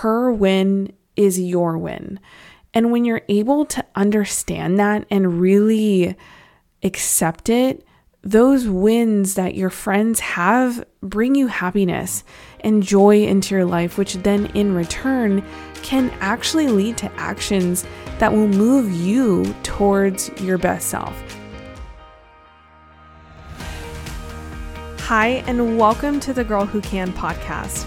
her win is your win. And when you're able to understand that and really accept it, those wins that your friends have bring you happiness and joy into your life, which then in return can actually lead to actions that will move you towards your best self. Hi, and welcome to the Girl Who Can podcast.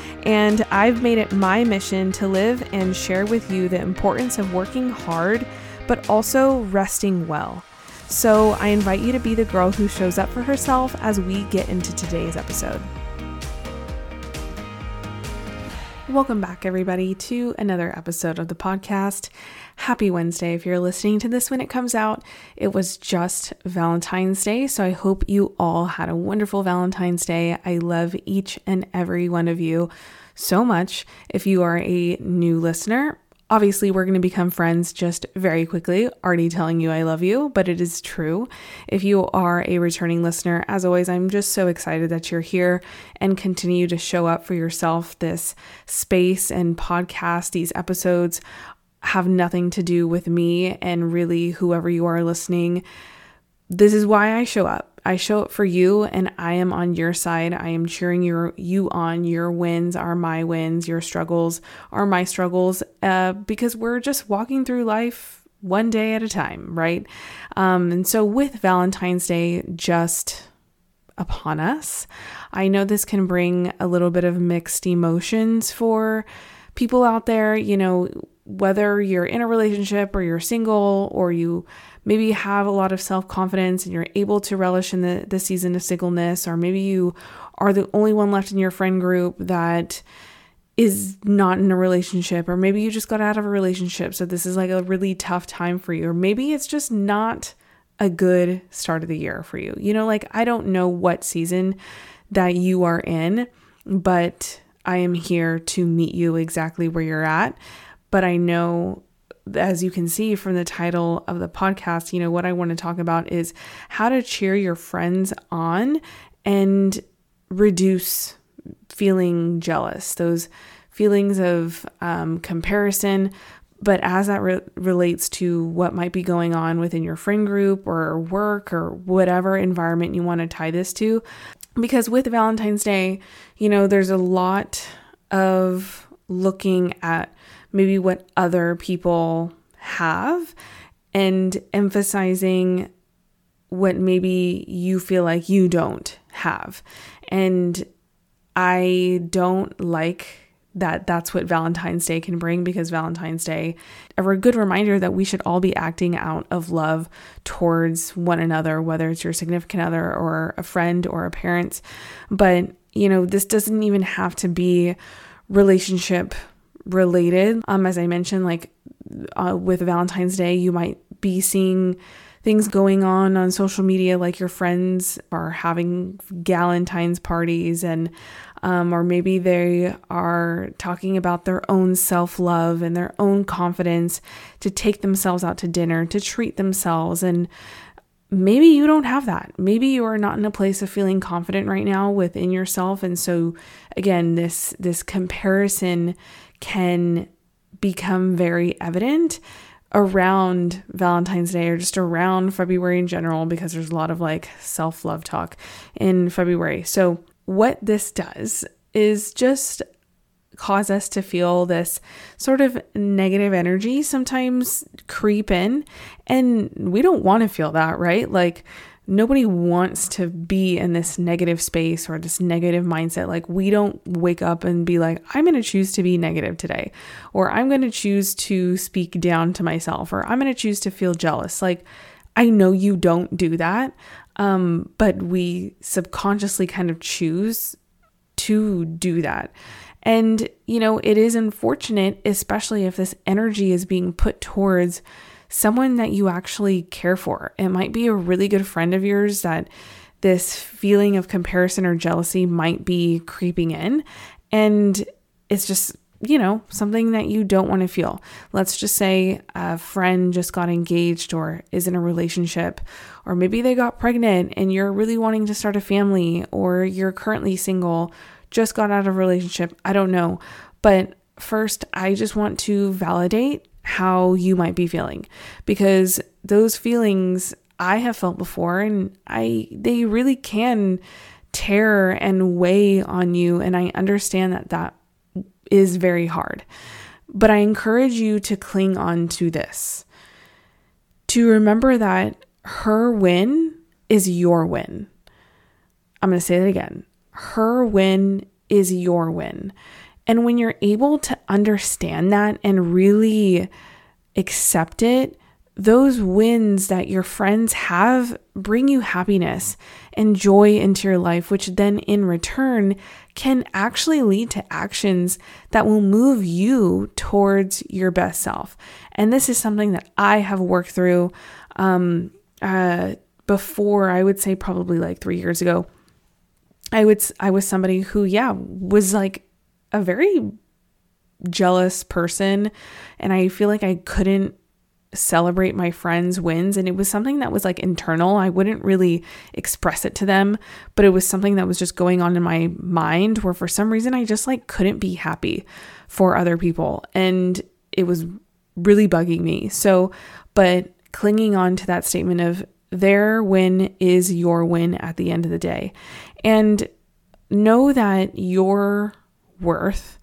And I've made it my mission to live and share with you the importance of working hard, but also resting well. So, I invite you to be the girl who shows up for herself as we get into today's episode. Welcome back, everybody, to another episode of the podcast. Happy Wednesday. If you're listening to this when it comes out, it was just Valentine's Day. So I hope you all had a wonderful Valentine's Day. I love each and every one of you so much. If you are a new listener, Obviously, we're going to become friends just very quickly, already telling you I love you, but it is true. If you are a returning listener, as always, I'm just so excited that you're here and continue to show up for yourself. This space and podcast, these episodes have nothing to do with me and really whoever you are listening. This is why I show up. I show up for you and I am on your side. I am cheering your you on. Your wins are my wins. Your struggles are my struggles. Uh, because we're just walking through life one day at a time, right? Um, and so with Valentine's Day just upon us, I know this can bring a little bit of mixed emotions for people out there. You know, whether you're in a relationship or you're single or you maybe have a lot of self confidence and you're able to relish in the, the season of singleness, or maybe you are the only one left in your friend group that is not in a relationship, or maybe you just got out of a relationship. So this is like a really tough time for you, or maybe it's just not a good start of the year for you. You know, like I don't know what season that you are in, but I am here to meet you exactly where you're at. But I know as you can see from the title of the podcast, you know, what I want to talk about is how to cheer your friends on and reduce feeling jealous, those feelings of um, comparison. But as that re- relates to what might be going on within your friend group or work or whatever environment you want to tie this to, because with Valentine's Day, you know, there's a lot of looking at maybe what other people have and emphasizing what maybe you feel like you don't have. And I don't like that that's what Valentine's Day can bring because Valentine's Day a good reminder that we should all be acting out of love towards one another, whether it's your significant other or a friend or a parent. But, you know, this doesn't even have to be relationship related. Um, as I mentioned, like uh, with Valentine's Day, you might be seeing things going on on social media, like your friends are having Galentine's parties, and um, or maybe they are talking about their own self love and their own confidence to take themselves out to dinner, to treat themselves, and maybe you don't have that. Maybe you are not in a place of feeling confident right now within yourself, and so again, this this comparison can become very evident around Valentine's Day or just around February in general because there's a lot of like self love talk in February. So, what this does is just cause us to feel this sort of negative energy sometimes creep in. And we don't want to feel that, right? Like, nobody wants to be in this negative space or this negative mindset. Like, we don't wake up and be like, I'm going to choose to be negative today, or I'm going to choose to speak down to myself, or I'm going to choose to feel jealous. Like, I know you don't do that, um, but we subconsciously kind of choose to do that. And, you know, it is unfortunate, especially if this energy is being put towards someone that you actually care for. It might be a really good friend of yours that this feeling of comparison or jealousy might be creeping in. And it's just, you know, something that you don't want to feel. Let's just say a friend just got engaged or is in a relationship, or maybe they got pregnant and you're really wanting to start a family, or you're currently single, just got out of a relationship. I don't know. But first, I just want to validate how you might be feeling because those feelings I have felt before and I they really can tear and weigh on you and I understand that that is very hard. But I encourage you to cling on to this. To remember that her win is your win. I'm going to say that again. Her win is your win. And when you're able to understand that and really accept it, those wins that your friends have bring you happiness and joy into your life, which then in return can actually lead to actions that will move you towards your best self. And this is something that I have worked through um, uh, before, I would say probably like three years ago. I would I was somebody who yeah was like a very jealous person and I feel like I couldn't celebrate my friends' wins and it was something that was like internal. I wouldn't really express it to them, but it was something that was just going on in my mind where for some reason I just like couldn't be happy for other people and it was really bugging me. So, but clinging on to that statement of their win is your win at the end of the day. And know that your worth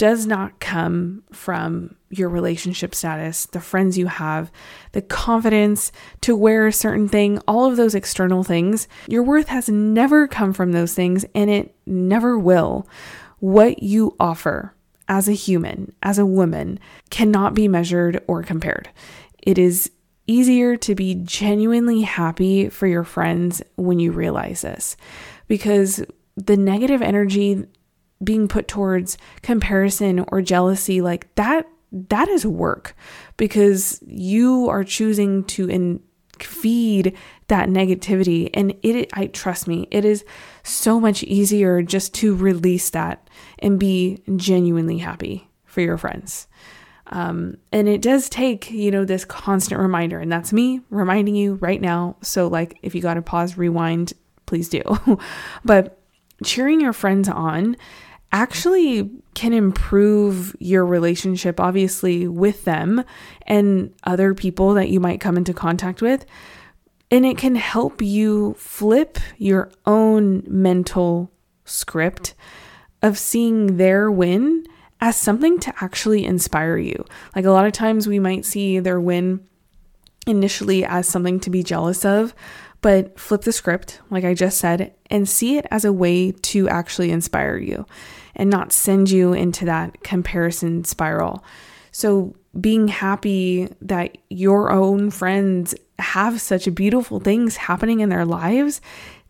does not come from your relationship status, the friends you have, the confidence to wear a certain thing, all of those external things. Your worth has never come from those things and it never will. What you offer as a human, as a woman, cannot be measured or compared. It is easier to be genuinely happy for your friends when you realize this because the negative energy being put towards comparison or jealousy like that that is work because you are choosing to in, feed that negativity and it I trust me it is so much easier just to release that and be genuinely happy for your friends um, and it does take, you know, this constant reminder. And that's me reminding you right now. So, like, if you got to pause, rewind, please do. but cheering your friends on actually can improve your relationship, obviously, with them and other people that you might come into contact with. And it can help you flip your own mental script of seeing their win as something to actually inspire you. Like a lot of times we might see their win initially as something to be jealous of, but flip the script, like I just said, and see it as a way to actually inspire you and not send you into that comparison spiral. So, being happy that your own friends have such beautiful things happening in their lives,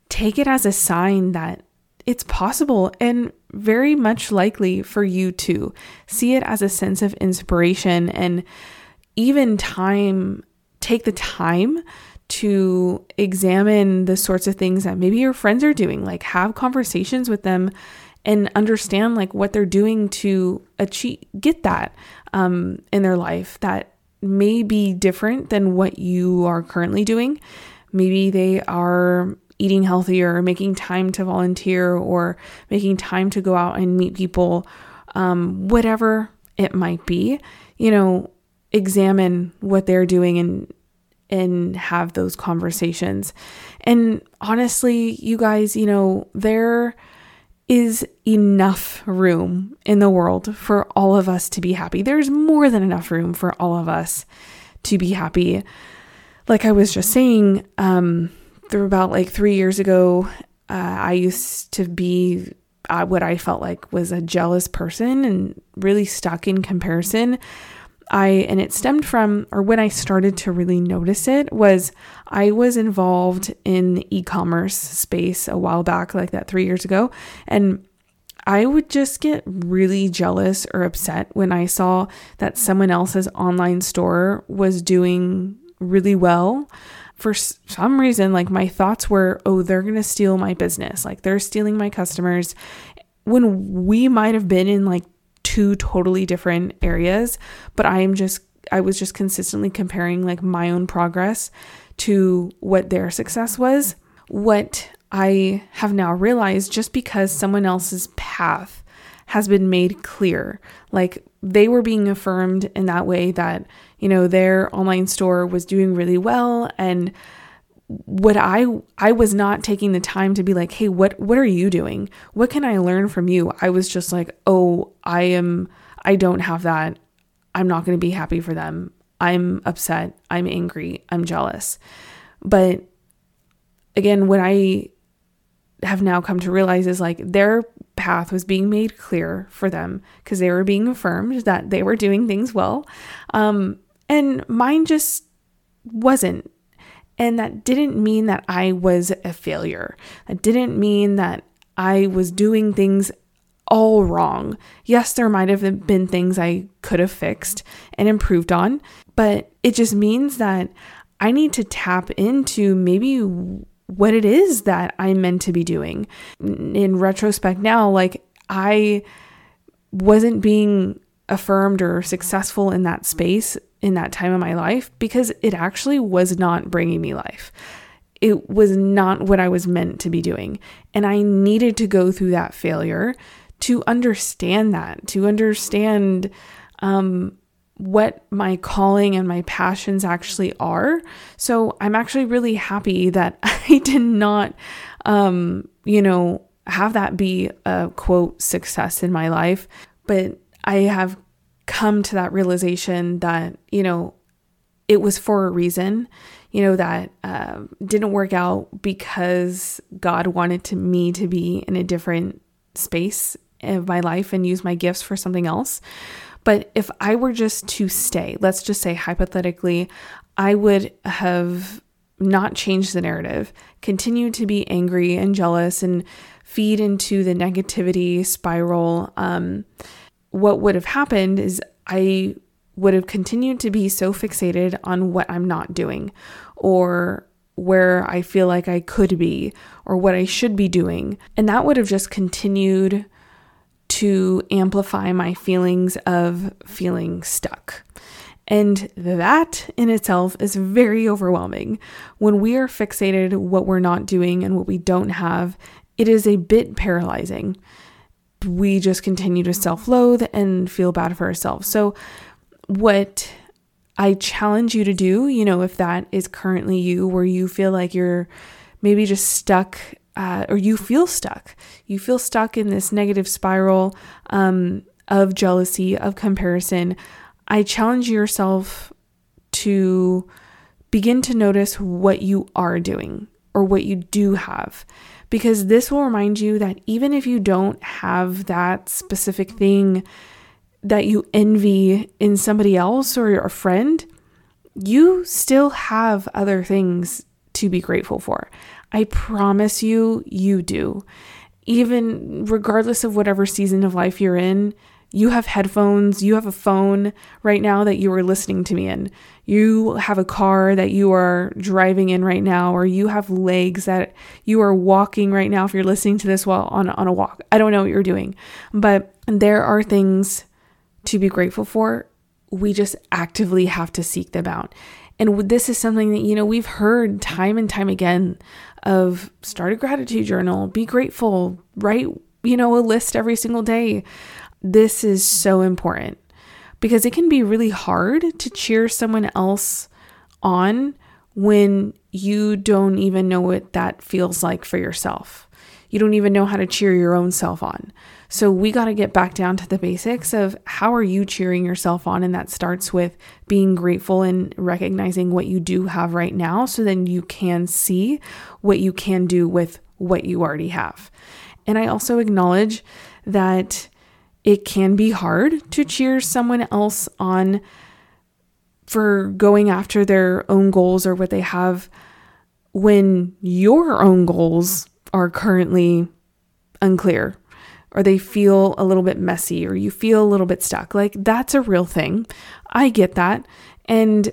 take it as a sign that it's possible and very much likely for you to see it as a sense of inspiration and even time, take the time to examine the sorts of things that maybe your friends are doing, like have conversations with them and understand like what they're doing to achieve get that um, in their life that may be different than what you are currently doing. Maybe they are eating healthier, making time to volunteer, or making time to go out and meet people, um, whatever it might be, you know, examine what they're doing and and have those conversations. And honestly, you guys, you know, there is enough room in the world for all of us to be happy. There's more than enough room for all of us to be happy. Like I was just saying, um, through about like three years ago, uh, I used to be uh, what I felt like was a jealous person and really stuck in comparison. I and it stemmed from or when I started to really notice it was I was involved in the e-commerce space a while back like that 3 years ago and I would just get really jealous or upset when I saw that someone else's online store was doing really well. For some reason, like my thoughts were, oh, they're going to steal my business. Like they're stealing my customers. When we might have been in like two totally different areas, but I am just I was just consistently comparing like my own progress to what their success was. What I have now realized just because someone else's path has been made clear, like they were being affirmed in that way that, you know, their online store was doing really well and what I I was not taking the time to be like, "Hey, what what are you doing? What can I learn from you?" I was just like, "Oh, I am I don't have that. I'm not going to be happy for them. I'm upset. I'm angry. I'm jealous." But again, what I have now come to realize is like their path was being made clear for them because they were being affirmed that they were doing things well. Um, and mine just wasn't and that didn't mean that I was a failure. That didn't mean that I was doing things all wrong. Yes, there might have been things I could have fixed and improved on, but it just means that I need to tap into maybe what it is that I'm meant to be doing. In retrospect, now, like I wasn't being affirmed or successful in that space in that time of my life because it actually was not bringing me life. It was not what I was meant to be doing. And I needed to go through that failure to understand that, to understand um, what my calling and my passions actually are. So I'm actually really happy that I did not, um, you know, have that be a quote success in my life. But I have come to that realization that, you know, it was for a reason, you know, that uh, didn't work out because God wanted to me to be in a different space of my life and use my gifts for something else. But if I were just to stay, let's just say hypothetically, I would have not changed the narrative, continued to be angry and jealous and feed into the negativity spiral. Um, what would have happened is I would have continued to be so fixated on what I'm not doing or where I feel like I could be or what I should be doing. And that would have just continued to amplify my feelings of feeling stuck. And that in itself is very overwhelming. When we are fixated what we're not doing and what we don't have, it is a bit paralyzing we just continue to self loathe and feel bad for ourselves. So, what I challenge you to do, you know, if that is currently you, where you feel like you're maybe just stuck uh, or you feel stuck, you feel stuck in this negative spiral um, of jealousy, of comparison, I challenge yourself to begin to notice what you are doing or what you do have because this will remind you that even if you don't have that specific thing that you envy in somebody else or a friend, you still have other things to be grateful for. I promise you, you do. Even regardless of whatever season of life you're in, you have headphones, you have a phone right now that you are listening to me in. You have a car that you are driving in right now, or you have legs that you are walking right now if you're listening to this while on, on a walk. I don't know what you're doing, but there are things to be grateful for. We just actively have to seek them out. And this is something that, you know, we've heard time and time again of start a gratitude journal, be grateful, write, you know, a list every single day. This is so important because it can be really hard to cheer someone else on when you don't even know what that feels like for yourself. you don't even know how to cheer your own self on. So we got to get back down to the basics of how are you cheering yourself on and that starts with being grateful and recognizing what you do have right now so then you can see what you can do with what you already have. And I also acknowledge that it can be hard to cheer someone else on for going after their own goals or what they have when your own goals are currently unclear or they feel a little bit messy or you feel a little bit stuck. Like that's a real thing. I get that. And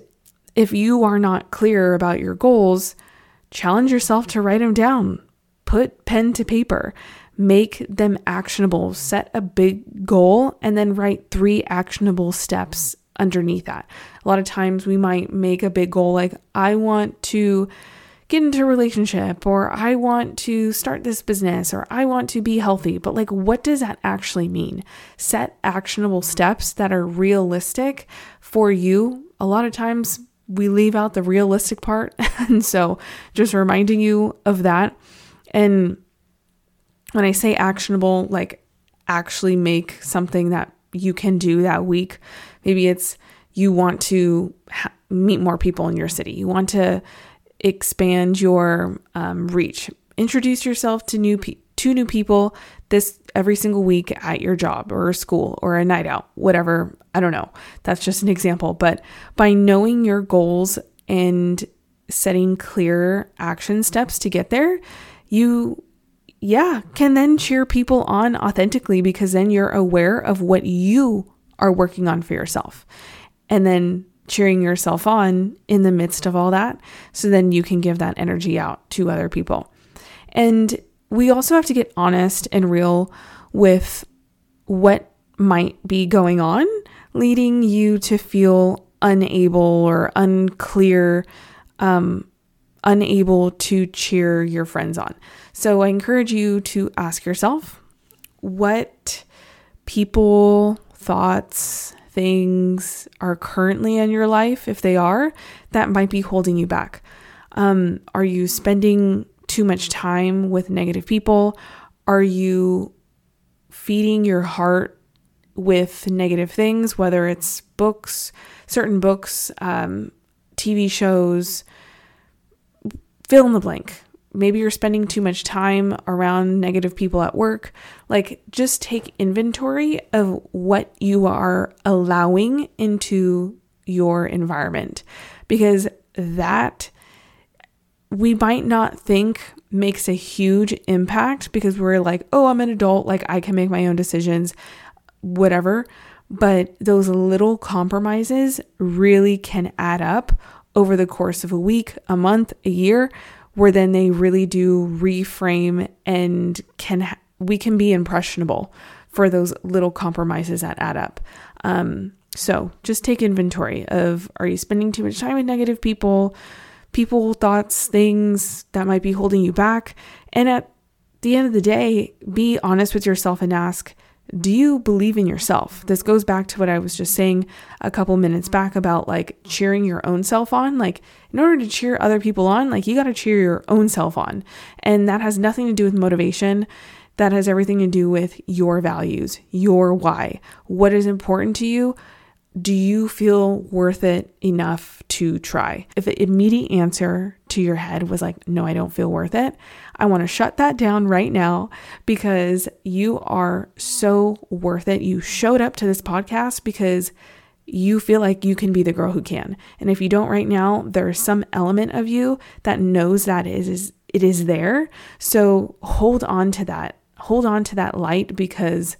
if you are not clear about your goals, challenge yourself to write them down. Put pen to paper. Make them actionable. Set a big goal and then write three actionable steps underneath that. A lot of times we might make a big goal like, I want to get into a relationship or I want to start this business or I want to be healthy. But like, what does that actually mean? Set actionable steps that are realistic for you. A lot of times we leave out the realistic part. and so just reminding you of that. And when I say actionable, like actually make something that you can do that week. Maybe it's you want to ha- meet more people in your city. You want to expand your um, reach. Introduce yourself to new to new people this every single week at your job or school or a night out, whatever. I don't know. That's just an example. But by knowing your goals and setting clear action steps to get there, you yeah, can then cheer people on authentically because then you're aware of what you are working on for yourself. And then cheering yourself on in the midst of all that. So then you can give that energy out to other people. And we also have to get honest and real with what might be going on, leading you to feel unable or unclear, um, unable to cheer your friends on. So I encourage you to ask yourself what people, thoughts, things are currently in your life, if they are, that might be holding you back. Um, are you spending too much time with negative people? Are you feeding your heart with negative things, whether it's books, certain books, um, TV shows, fill in the blank maybe you're spending too much time around negative people at work. Like, just take inventory of what you are allowing into your environment because that we might not think makes a huge impact because we're like, oh, I'm an adult, like I can make my own decisions, whatever. But those little compromises really can add up over the course of a week, a month, a year where then they really do reframe and can ha- we can be impressionable for those little compromises that add up. Um, so just take inventory of are you spending too much time with negative people, people, thoughts, things that might be holding you back, and at the end of the day, be honest with yourself and ask, do you believe in yourself? This goes back to what I was just saying a couple minutes back about like cheering your own self on. Like, in order to cheer other people on, like, you got to cheer your own self on. And that has nothing to do with motivation. That has everything to do with your values, your why. What is important to you? Do you feel worth it enough to try? If the immediate answer to your head was like, no, I don't feel worth it, I want to shut that down right now because you are so worth it. You showed up to this podcast because you feel like you can be the girl who can. And if you don't right now, there's some element of you that knows that is, is it is there. So hold on to that. Hold on to that light because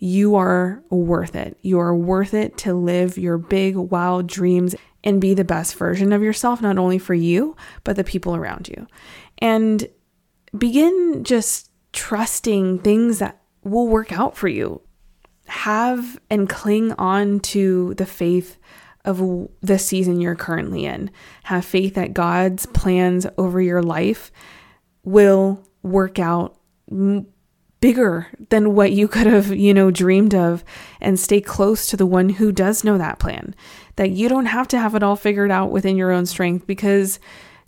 you are worth it. You are worth it to live your big, wild dreams and be the best version of yourself, not only for you, but the people around you. And begin just trusting things that will work out for you. Have and cling on to the faith of the season you're currently in. Have faith that God's plans over your life will work out bigger than what you could have, you know, dreamed of and stay close to the one who does know that plan. That you don't have to have it all figured out within your own strength because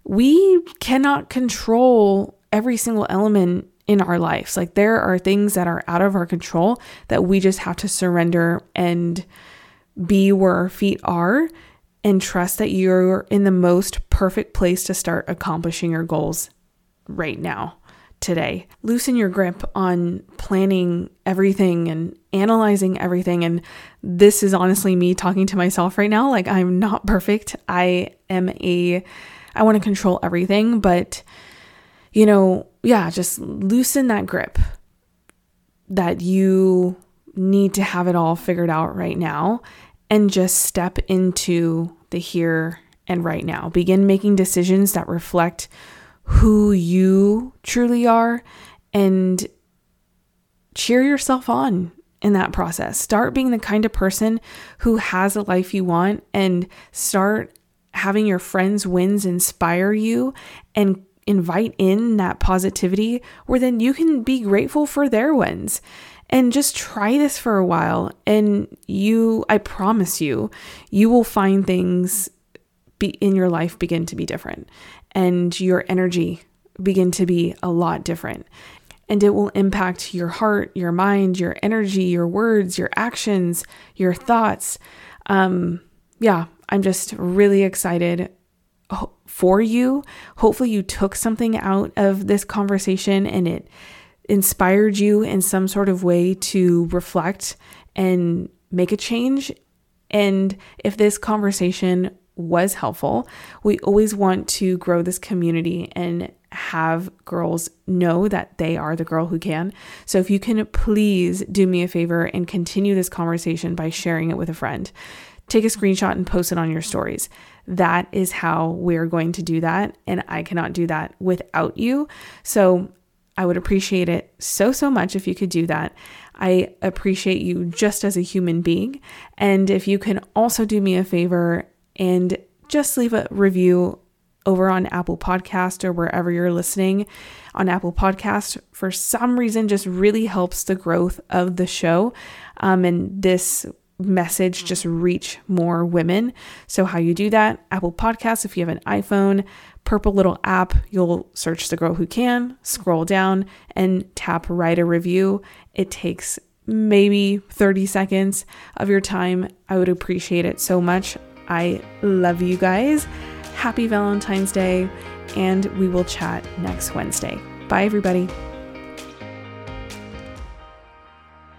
we cannot control every single element in our lives. Like there are things that are out of our control that we just have to surrender and be where our feet are and trust that you're in the most perfect place to start accomplishing your goals right now, today. Loosen your grip on planning everything and analyzing everything. And this is honestly me talking to myself right now. Like, I'm not perfect. I am a, I want to control everything, but you know, yeah, just loosen that grip that you need to have it all figured out right now and just step into the here and right now. Begin making decisions that reflect who you truly are and cheer yourself on in that process. Start being the kind of person who has a life you want and start having your friends' wins inspire you and invite in that positivity where then you can be grateful for their wins and just try this for a while and you I promise you you will find things be in your life begin to be different and your energy begin to be a lot different and it will impact your heart, your mind, your energy, your words, your actions, your thoughts. Um yeah, I'm just really excited for you. Hopefully, you took something out of this conversation and it inspired you in some sort of way to reflect and make a change. And if this conversation was helpful, we always want to grow this community and have girls know that they are the girl who can. So if you can please do me a favor and continue this conversation by sharing it with a friend take a screenshot and post it on your stories. That is how we're going to do that. And I cannot do that without you. So I would appreciate it so, so much if you could do that. I appreciate you just as a human being. And if you can also do me a favor and just leave a review over on Apple Podcast or wherever you're listening on Apple Podcast for some reason just really helps the growth of the show. Um, and this message just reach more women. So, how you do that? Apple Podcast if you have an iPhone, purple little app, you'll search The Girl Who Can, scroll down, and tap write a review. It takes maybe 30 seconds of your time. I would appreciate it so much. I love you guys. Happy Valentine's Day, and we will chat next Wednesday. Bye, everybody.